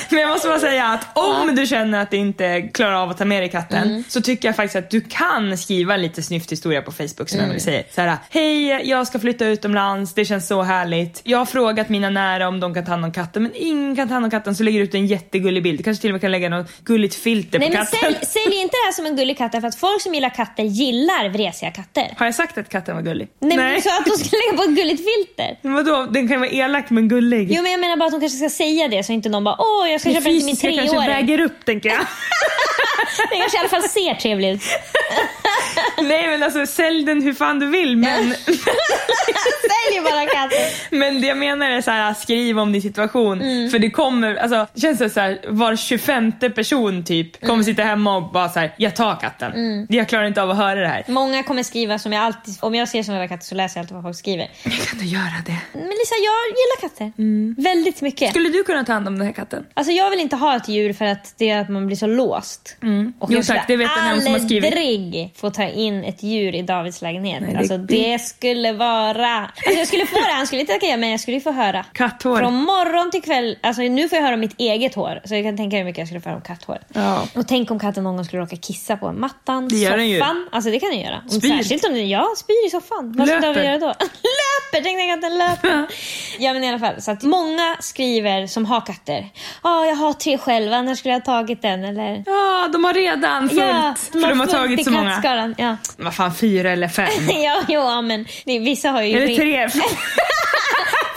Men jag måste bara säga att om du känner att du inte klarar av att ta med dig katten Mm. så tycker jag faktiskt att du kan skriva en lite snyft historia på Facebook som Mm. jag säger. Så här, hej jag ska flytta utomlands, det känns så härligt. Jag har frågat mina nära om de kan ta hand om katten men ingen kan ta hand om katten så lägger du ut en jättegullig bild. Kanske till och med kan lägga något gulligt filter Nej på men katten. sälj, (laughs) sälj inte det här som en gullig katt för att folk som gillar katter gillar vresiga katter. Har jag sagt att katten var gullig? Nej, men du sa att de ska lägga på ett gulligt filter. (laughs) Vadå, den kan vara elak men gullig. Jo men jag menar bara att de kanske ska säga det så inte någon bara åh jag ska det köpa den till min fysiska kanske treåring. väger upp tänker jag. (laughs) Den kanske i alla fall ser trevlig ut. (laughs) (laughs) Nej men alltså sälj den hur fan du vill men, (laughs) Sälj bara katten. men det jag menar är så här, skriv om din situation. Mm. För det kommer, alltså det känns så här, var 25 person typ kommer Mm. sitta hemma och bara så här, jag tar katten. Jag klarar inte av att höra det här. Många kommer skriva som jag alltid, om jag ser sådana katter så läser jag alltid vad folk skriver. Kan du göra det? Men Lisa jag gillar katter. Väldigt mycket. Skulle du kunna ta hand om den här katten? Alltså jag vill inte ha ett djur för att det är att man blir så låst. Och Jo, tack, det vet den här som har skrivit. aldrig få ta in ett djur i Davids lägenhet. Nej, det- alltså det skulle vara... Alltså jag skulle få det, han skulle inte tacka ja, men jag skulle få höra. Katthår. Från morgon till kväll. Alltså nu får jag höra om mitt eget hår. Så jag kan tänka hur mycket jag skulle få höra om katthår. Ja. Och tänk om katten någon gång skulle råka kissa på mattan, Det gör den ju. soffan. Alltså det kan den göra. Om, Spyr. särskilt om den, ja, spyr i soffan. Vad ska. David göra då? (laughs) löper! Tänk dig att den löper. (laughs) ja men i alla fall. Så att många skriver som har katter. Ja, jag har tre själv, annars skulle jag ha tagit den. Eller Ja, de har redan fullt. Ja, för de har tagit så många. Kattskaran. Ja. Vad fan, fyra eller fem? (laughs) ja, jo, men det, vissa har ju... Eller tre? (laughs)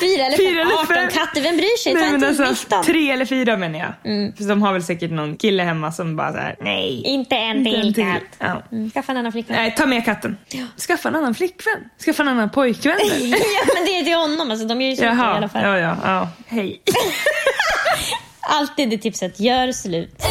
Fyra eller Fyra fem. eller 18 fem. katter, vem bryr sig? Nej, en men till alltså, 19. tre eller fyra menar jag. För de har väl säkert någon kille hemma som bara såhär, nej. Inte en Inte till katt. Ja. Mm. Skaffa en annan flickvän. Nej, ta med katten. Skaffa en annan flickvän. Skaffa en annan pojkvän. (laughs) ja, men det är till honom. Alltså, de gör ju slut i alla fall. ja, ja, ja. Hej. Alltid det tipset. Gör slut.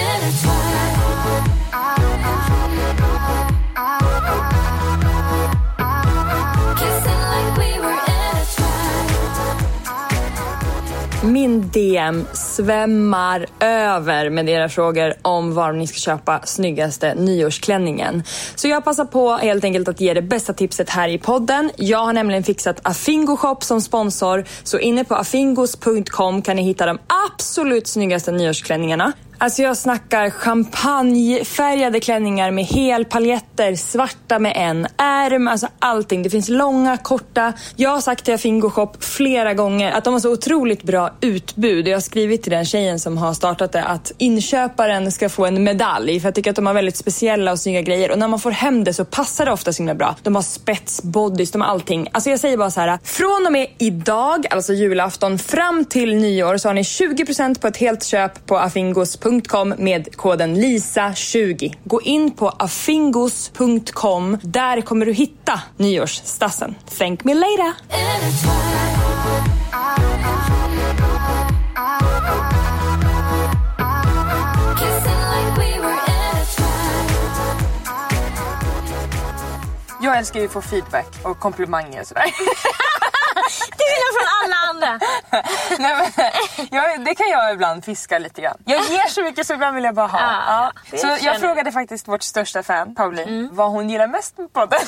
Min DM svämmar över med era frågor om var ni ska köpa snyggaste nyårsklänningen. Så jag passar på helt enkelt att ge det bästa tipset här i podden. Jag har nämligen fixat Afingo Shop som sponsor. Så inne på afingos.com kan ni hitta de absolut snyggaste nyårsklänningarna. Alltså jag snackar champagnefärgade klänningar med helpaljetter, svarta med en ärm, alltså allting. Det finns långa, korta. Jag har sagt till Afingo Shop flera gånger att de har så otroligt bra utbud. Jag har skrivit till den tjejen som har startat det att inköparen ska få en medalj för jag tycker att de har väldigt speciella och snygga grejer. Och när man får hem det så passar det ofta så himla bra. De har spetsbodys, de har allting. Alltså jag säger bara så här, från och med idag, alltså julafton, fram till nyår så har ni 20% på ett helt köp på afingos.com med koden LISA20. Gå in på afingos.com. Där kommer du hitta nyårsstassen. Thank me later! Jag älskar ju att få feedback och komplimanger och sådär. (laughs) Till skillnad från alla andra. (laughs) Nej, men, jag, det kan jag ibland fiska lite grann. Jag ger så mycket så ibland vill jag bara ha. Ja, Ja. Så jag frågade faktiskt vårt största fan, Pauline, vad hon gillar mest med podden.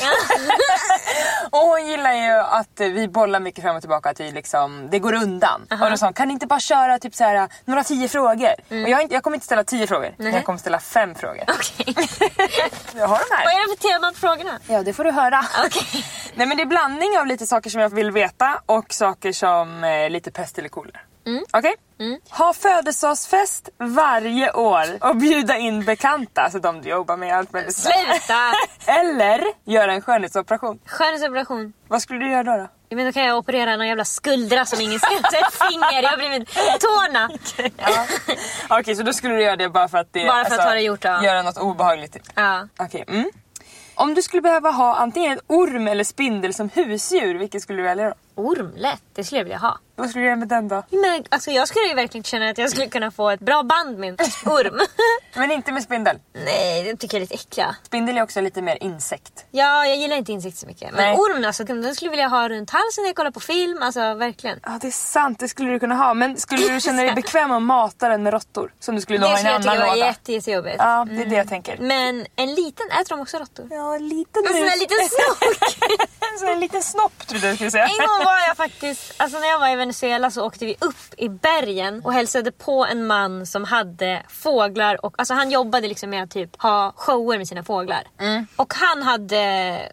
(laughs) och hon gillar ju att vi bollar mycket fram och tillbaka, att vi liksom, det går undan. Och då sa hon, kan ni inte bara köra typ så här, några tio frågor? Och jag, jag kommer inte ställa tio frågor, jag kommer ställa fem frågor. (laughs) Okej. Jag har de här. Vad är det för tema på frågorna? Ja, det får du höra. Okej. Nej men det är blandning av lite saker som jag vill veta och saker som är lite pest eller kolera. Okej? Ha födelsedagsfest varje år och bjuda in bekanta, alltså de du jobbar med allt möjligt. Sluta! (laughs) Eller göra en skönhetsoperation. Skönhetsoperation. Vad skulle du göra då? då? Men då kan jag operera någon jävla skuldra som ingen ser. (laughs) Ett finger, jag har blivit tårna. (laughs) Ja. Okej, så då skulle du göra det bara för att det... Bara för att ha det gjort, ja. Göra något obehagligt typ. Ja. Okej. Mm. Om du skulle behöva ha antingen ett orm eller spindel som husdjur, vilket skulle du välja då? Ormlätt. Det skulle jag vilja ha. Vad skulle du göra med den då? Men alltså, jag skulle ju verkligen känna att jag skulle kunna få ett bra band med en orm. (laughs) Men inte med spindel. Nej, det tycker jag är lite äckliga. Spindel är också lite mer insekt. Ja, jag gillar inte insekter så mycket. Men Nej. orm alltså, den skulle jag vilja ha runt halsen när jag kollar på film. Alltså verkligen. Ja det är sant, det skulle du kunna ha. Men skulle du känna dig (laughs) bekväm att mata den med råttor? Som du skulle då Det ha i skulle en jag tycka annan var låda? jätte, jättejobbigt. Ja, det är det jag tänker. Men en liten, äter de också råttor? Ja, en liten En sån där liten snok. (laughs) en sån där liten snopp trodde jag skulle säga. En gång var jag faktiskt, alltså när jag var i Venezuela så åkte vi upp i bergen och hälsade på en man som hade fåglar och alltså han jobbade liksom med att typ ha shower med sina fåglar. Och han hade,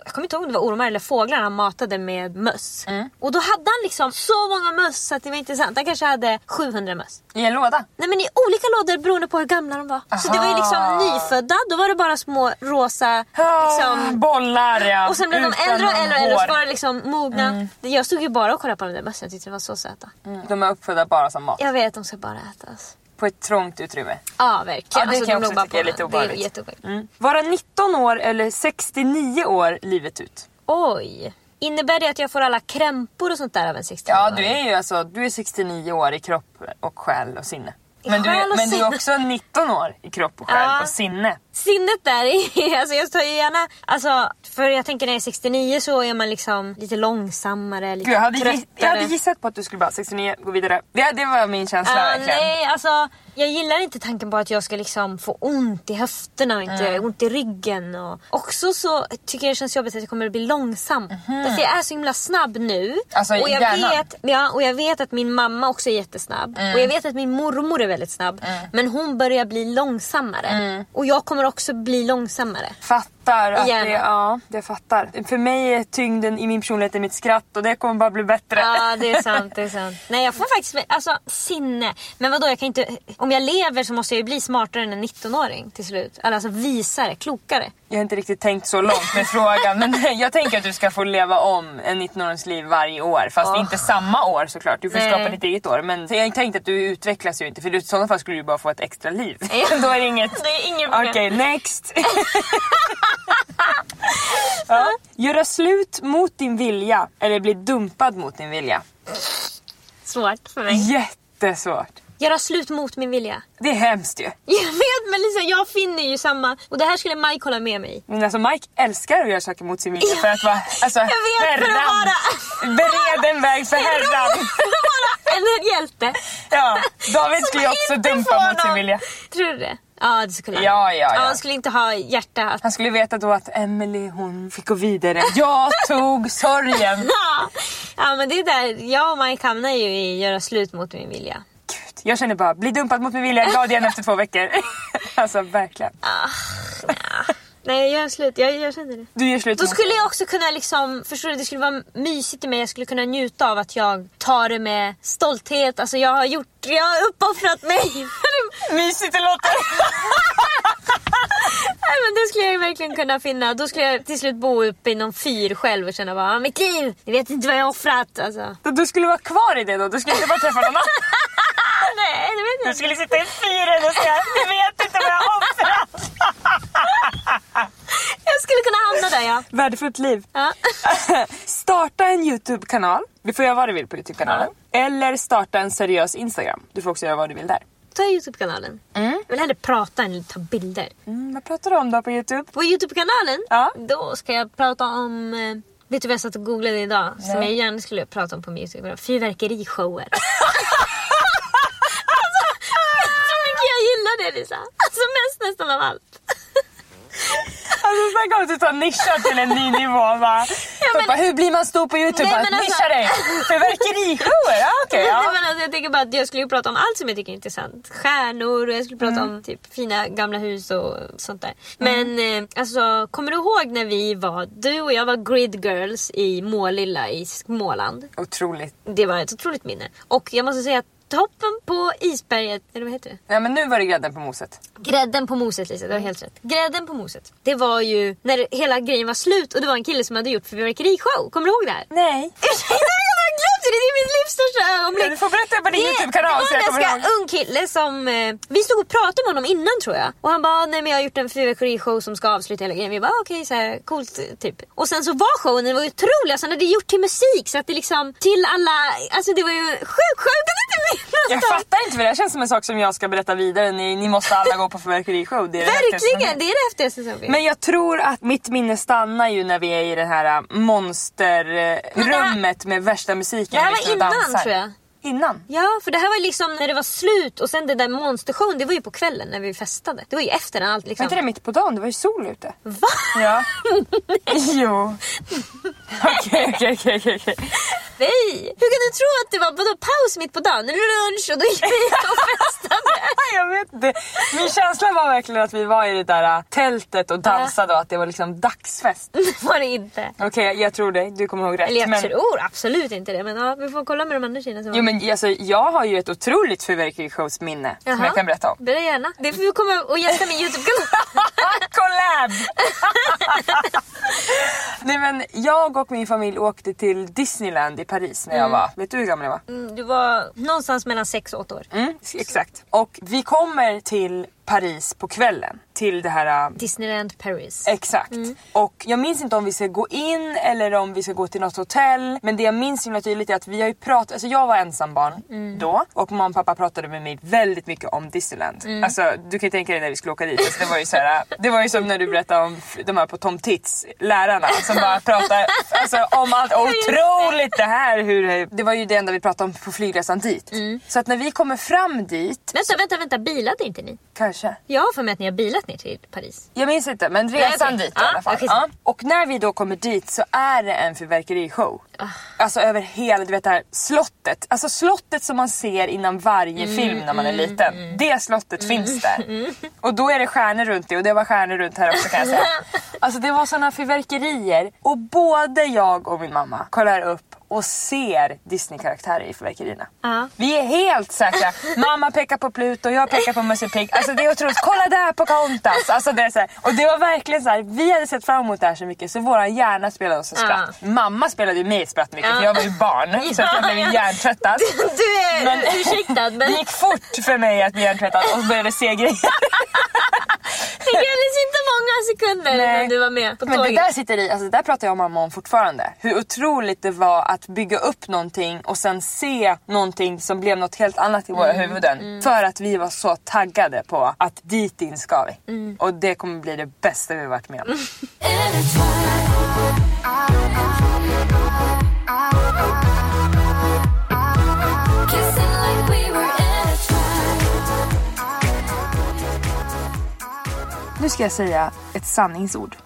jag kommer inte ihåg om det var ormar eller fåglar han matade med möss. Och då hade han liksom så många möss så att det var intressant. Han kanske hade 700 möss. I en låda? Nej men i olika lådor beroende på hur gamla de var. Så det var ju liksom nyfödda, då var det bara små rosa liksom, bollar ja. och sen blev de äldre och äldre och äldre och så var det liksom mogna. Jag stod ju bara och kollade på de där mössen, jag tyckte de var så söta. Mm, De är uppfödda bara som mat. Jag vet, de ska bara ätas. På ett trångt utrymme. Ja, verkligen. Ja, det Alltså, kan de jag låg också tycka är lite den. Det är obehagligt. Mm. Vara 19 år eller 69 år livet ut? Oj. Innebär det att jag får alla krämpor och sånt där av en 69 Ja, du är ju alltså du är 69 år i kropp och själ och sinne. Men du, själ är, och men du är också 19 år i kropp och själ Ja. och sinne. sinnet där är, (laughs) alltså jag tar ju gärna, alltså för jag tänker när jag är 69 så är man liksom lite långsammare, lite Gud, jag, hade, tröttare. giss- jag hade gissat på att du skulle bara 69, gå vidare. Det, det var min känsla Ja, verkligen. nej, alltså jag gillar inte tanken på att jag ska liksom få ont i höfterna och inte Mm. ont i ryggen. Och också så tycker jag det känns jobbigt att jag kommer att bli långsam. Därför jag är så himla snabb nu. Alltså, och, jag hjärnan. vet, ja, och jag vet att min mamma också är jättesnabb. Mm. Och jag vet att min mormor är väldigt snabb. Men hon börjar bli långsammare. Mm. Och jag kommer också bli långsammare. Fattar att Gärna. det, ja, det fattar. För mig är tyngden i min personlighet i mitt skratt och det kommer bara bli bättre. Ja det är sant, det är sant. Nej jag får faktiskt, alltså sinne. Men vadå jag kan inte, om jag lever så måste jag ju bli smartare än en 19-åring till slut. Eller alltså visare, klokare. Jag har inte riktigt tänkt så långt med frågan men (laughs) jag tänker att du ska få leva om en 19-årings liv varje år. Fast inte samma år såklart, du får Nej. skapa ditt eget år. Men jag tänkte att du utvecklas ju inte för i sådana fall skulle du bara få ett extra liv. (laughs) Då är det inget... Det är inget. Okej, next! (laughs) ja. Göra slut mot din vilja eller bli dumpad mot din vilja? Svårt för mig. Jättesvårt. Göra slut mot min vilja. Det är hemskt ju. (laughs) Jag vet men Lisa, jag finner ju samma. Och det här skulle Mike hålla med mig. Men alltså Mike älskar att göra saker mot sin vilja för att vara alltså, Jag vet, för att herran. vara- Bered en väg för (laughs) herran. En hjälte. Ja, David skulle ju också inte dumpa får mot sin någon- vilja. Tror du det? Ja det skulle han. Ja, ja, ja. Han skulle inte ha hjärta att... Han skulle veta då att Emily hon fick gå vidare. Jag tog sorgen. (laughs) Ja. ja men det är där, jag och Mike hamnar ju i göra slut mot min vilja. Jag känner bara, bli dumpad mot min vilja, glad igen efter två veckor. (laughs) alltså verkligen. Nej jag gör slut, jag, jag känner det. Du gör slut Då skulle jag också kunna liksom, förstår du, det skulle vara mysigt i mig. Jag skulle kunna njuta av att jag tar det med stolthet. Alltså jag har gjort, jag har uppoffrat mig. (laughs) Mysigt det låter. (laughs) Nej men det skulle jag verkligen kunna finna. Då skulle jag till slut bo uppe i någon fyr själv och känna bara "Ah, mitt liv, jag vet inte vad jag har offrat. Alltså. Du skulle vara kvar i det då? Du skulle inte bara träffa någon annan? Nej det vet Du inte. skulle sitta i fyren och säga, du vet inte vad jag har offrat. (laughs) Jag skulle kunna hamna där ja. Värdefullt liv. ja. (laughs) starta en YouTube-kanal. Du får göra vad du vill på YouTube-kanalen. Eller starta en seriös Instagram. Du får också göra vad du vill där. Ta Youtube-kanalen. Jag vill hellre prata än ta bilder. Mm, vad pratar du om då på YouTube? På Youtube-kanalen, Ja. då ska jag prata om... eh, Vet du vad jag satt och googlade idag? Som jag gärna skulle prata om på min Youtube? Fyrverkerishower. (laughs) alltså, så mycket jag gillar det Lisa. Alltså mest nästan av allt. Alltså snacka om att du tar nischa till en ny nivå. Va? men- bara, hur blir man stor på YouTube? Nej, Bara, men alltså- Nischa dig! Fyrverkerishower? Ja. Nej, ja. men alltså, jag tänker bara att jag skulle prata om allt som jag tycker är intressant. Stjärnor och jag skulle prata om typ fina gamla hus och sånt där. Men eh, alltså, kommer du ihåg när vi var, du och jag var grid girls i Målilla i Småland? Otroligt. Det var ett otroligt minne. Och jag måste säga att toppen på isberget, eller vad heter det? Ja, men nu var det grädden på moset. Grädden på moset Lisa, du har helt rätt. Grädden på moset. Det var ju när hela grejen var slut och det var en kille som hade gjort fyrverkerishow. Kommer du ihåg det här? Nej. (laughs) Glömt det! Är mitt livs största ögonblick. Du får berätta på din YouTube-kanal så Det var en ganska ung kille som... Eh, vi stod och pratade med honom innan tror jag. Och han bara, nej men jag har gjort en fyrverkerishow som ska avsluta hela grejen. Vi bara, okej så här, coolt typ. Och sen så var showen, den var ju otrolig. Alltså, han hade gjort till musik så att det liksom till alla... Alltså det var ju sjukt sjukt. Jag kan inte minnas Jag dem. fattar inte för det här känns som en sak som jag ska berätta vidare. Ni, ni måste alla gå på fyrverkerishow. Det är Verkligen, det är det häftigaste som finns. Men jag tror att mitt minne stannar ju när vi är i det här äh, monsterrummet med värsta musiken. Det här var innan dansar. tror jag. Innan? Ja, för det här var liksom när det var slut och sen det där monstershowen, det var ju på kvällen när vi festade. Det var ju efter allt Var liksom... inte det mitt på dagen? Det var ju sol ute. Va? Ja. (laughs) jo. Okej, okej, okej, okej. Nej! Hur kan du tro att det var vadå, paus mitt på dagen? Lunch och då gick vi och festade. (laughs) Jag vet inte. Min känsla var verkligen att vi var i det där äh, tältet och dansade och att det var liksom dagsfest. (laughs) Det var det inte. Okej, jag tror dig. Du kommer ihåg rätt. Eller jag men... tror absolut inte det. Men ja, vi får kolla med de andra tjejerna var Jo men alltså, jag har ju ett otroligt fyrverkerishowsminne som jag kan berätta om. Berätta gärna. Det får du komma och gästa min YouTube-kanal. (laughs) Collab! (laughs) Nej men jag och min familj åkte till Disneyland i Paris när jag var, vet du hur gammal jag var? Mm, Du var någonstans mellan 6 och 8 år. Mm, exakt. Och vi kommer till Paris på kvällen. Till det här... äh, Disneyland Paris. Exakt. Och jag minns inte om vi ska gå in eller om vi ska gå till något hotell. Men det jag minns himla tydligt är att vi har ju pratat, alltså jag var ensambarn då och mamma och pappa pratade med mig väldigt mycket om Disneyland. Alltså du kan ju tänka dig när vi skulle åka dit. Alltså, det var ju så här, det var ju som när du berättade om de här på Tom Tits, lärarna som bara pratar alltså, om allt otroligt det här. Hur, det var ju det enda vi pratade om på flygresan dit. Så att när vi kommer fram dit, Vänta, vänta, vänta. Bilade inte ni? kanske. Jag har för mig att ni har bilat ner till Paris. Jag minns inte men resan okej. dit i Ja, alla fall. okej, Ja. Och när vi då kommer dit så är det en fyrverkerishow. Ah. Alltså över hela du vet det här slottet. Alltså slottet som man ser innan varje Mm, film när man är liten. Det slottet finns där. (laughs) Och då är det stjärnor runt det och det var stjärnor runt här också kan jag säga. (laughs) Alltså det var såna fyrverkerier och både jag och min mamma kollar upp och ser Disney-karaktärer i fyrverkerierna. Ja. Vi är helt säkra. Mamma pekar på Pluto, jag pekar på Musse Pigg. Alltså det är otroligt. Kolla där på Pocahontas. Alltså det är så här. Och det var verkligen så här. Vi hade sett fram emot det här så mycket så våran hjärna spelade oss ett spratt. Mamma spelade ju mig ett spratt mycket för jag var ju barn. Så jag blev hjärntvättad. Du är Men- ursäktad (laughs) men Det gick fort för mig att bli hjärntvättad och började se grejer. Många sekunder Nej. innan du var med på Men det tåget. där sitter i, alltså det där pratar jag och mamma om fortfarande. Hur otroligt det var att bygga upp någonting och sen se någonting som blev något helt annat i våra Mm, huvuden. För att vi var så taggade på att dit in ska vi. Mm. Och det kommer bli det bästa vi varit med om. (laughs) Nu ska jag säga ett sanningsord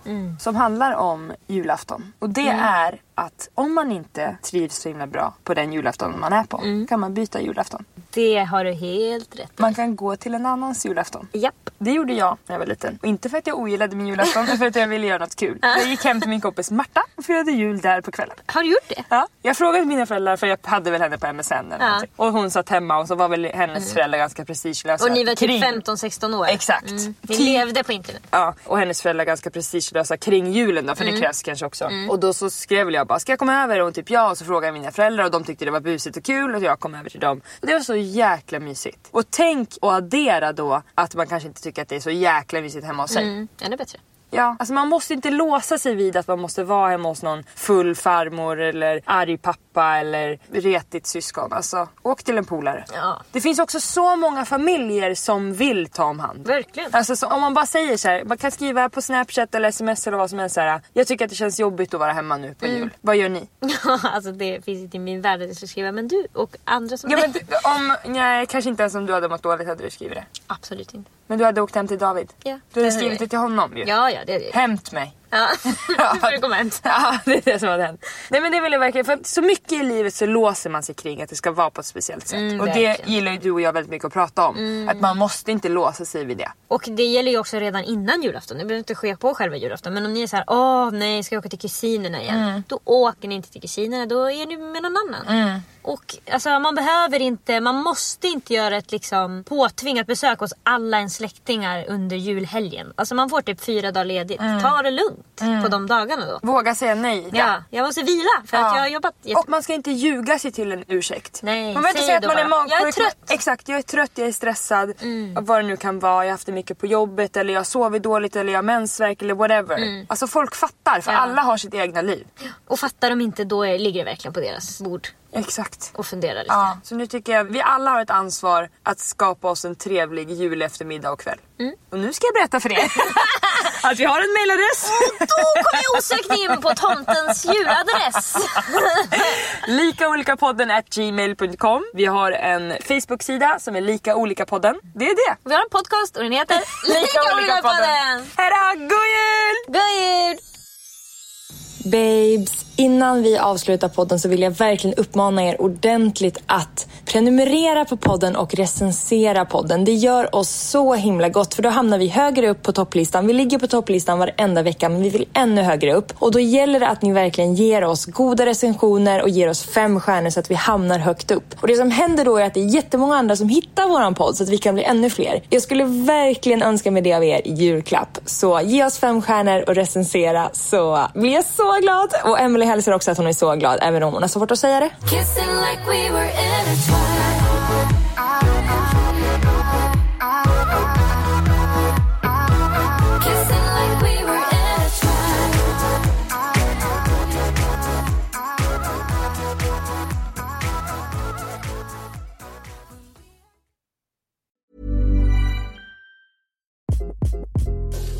som handlar om julafton. Och det är att om man inte trivs så himla bra på den julafton man är på kan man byta julafton. Det har du helt rätt i. Man kan gå till en annans julafton. Japp. Det gjorde jag när jag var liten. Och inte för att jag ogillade min julafton utan för att jag ville göra något kul. Jag gick hem till min kompis Marta och firade jul där på kvällen. Har du gjort det? Ja, jag frågade mina föräldrar för jag hade väl henne på MSN eller Ja. någonting. Och hon satt hemma och så var väl hennes föräldrar ganska prestigelösa. Och ni var typ kring- 15-16 år? Exakt. Mm. Ni levde på internet? Ja, och hennes föräldrar ganska prestigelösa kring julen då, för det krävs kanske också. Och då så skrev jag bara, ska jag komma över? Och hon typ ja, och så frågade jag mina föräldrar och de tyckte det var busigt och kul och jag kom över till dem. Och det var så jäkla mysigt. Och tänk och addera då att man kanske inte tycker att det är så jäkla mysigt hemma hos sig. Mm. Ännu bättre. Ja, alltså man måste inte låsa sig vid att man måste vara hemma hos någon full farmor eller arg pappa eller retigt syskon. Alltså, åk till en polare. Ja. Det finns också så många familjer som vill ta om hand. Verkligen. Alltså så om man bara säger så här, man kan skriva på snapchat eller sms eller vad som helst så här. Jag tycker att det känns jobbigt att vara hemma nu på jul. Vad gör ni? (laughs) alltså det finns inte i min värld att jag ska skriva men du och andra som Ja, (laughs) men om, nej, kanske inte ens om du hade mått dåligt hade du skrivit det. Absolut inte. Men du hade åkt hem till David. Ja. Du hade skrivit det till honom ju. Ja, ja det är det. Hämt mig. Ja. (laughs) (laughs) Hem. Ja, det är det som hade hänt. Nej men det vill jag verkligen, för så mycket i livet så låser man sig kring att det ska vara på ett speciellt sätt. Mm, och det verkligen. Mm. gillar ju du och jag väldigt mycket att prata om. Att man måste inte låsa sig vid det. Och det gäller ju också redan innan julafton. Det behöver inte ske på själva julafton. Men om ni är så här, åh nej, ska jag åka till kusinerna igen? Mm. Då åker ni inte till kusinerna, då är ni med någon annan. Och alltså, man behöver inte, man måste inte göra ett liksom påtvingat besök hos alla ens släktingar under julhelgen. Alltså man får typ fyra dagar ledigt. Mm. Ta det lugnt på de dagarna då. Våga säga nej. Ja, jag måste vila för att Ja. jag har jobbat jätte... Och man ska inte ljuga sig till en ursäkt. Nej, man behöver inte säg säga att man är bara, "Jag är magsjuk. trött." Exakt, jag är trött, jag är stressad. Vad det nu kan vara. Jag har haft det mycket på jobbet eller jag sover dåligt eller jag har mensvärk eller whatever. Alltså folk fattar för Ja. alla har sitt egna liv. Och fattar de inte då är, ligger det verkligen på deras bord. Exakt. Och fundera lite. Ja, så nu tycker jag vi alla har ett ansvar att skapa oss en trevlig juleftermiddag och kväll. Och nu ska jag berätta för er (laughs) att vi har en mailadress. Då kommer jag osökt in på tomtens juladress. (laughs) Lika olika podden at gmail.com. Vi har en Facebook-sida som är Lika olika podden. Det är det. Vi har en podcast och den heter (laughs) Lika olika podden. Hejdå, god jul! God jul! Babes, innan vi avslutar podden så vill jag verkligen uppmana er ordentligt att prenumerera på podden och recensera podden. Det gör oss så himla gott för då hamnar vi högre upp på topplistan. Vi ligger på topplistan varenda vecka men vi vill ännu högre upp. Och då gäller det att ni verkligen ger oss goda recensioner och ger oss fem stjärnor så att vi hamnar högt upp. Och det som händer då är att det är jättemånga andra som hittar våran podd så att vi kan bli ännu fler. Jag skulle verkligen önska mig det av er i julklapp. Så ge oss fem stjärnor och recensera så blir jag så glad! Och Emily hälsar också att hon är så glad, även om hon har svårt att säga det.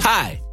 Hi.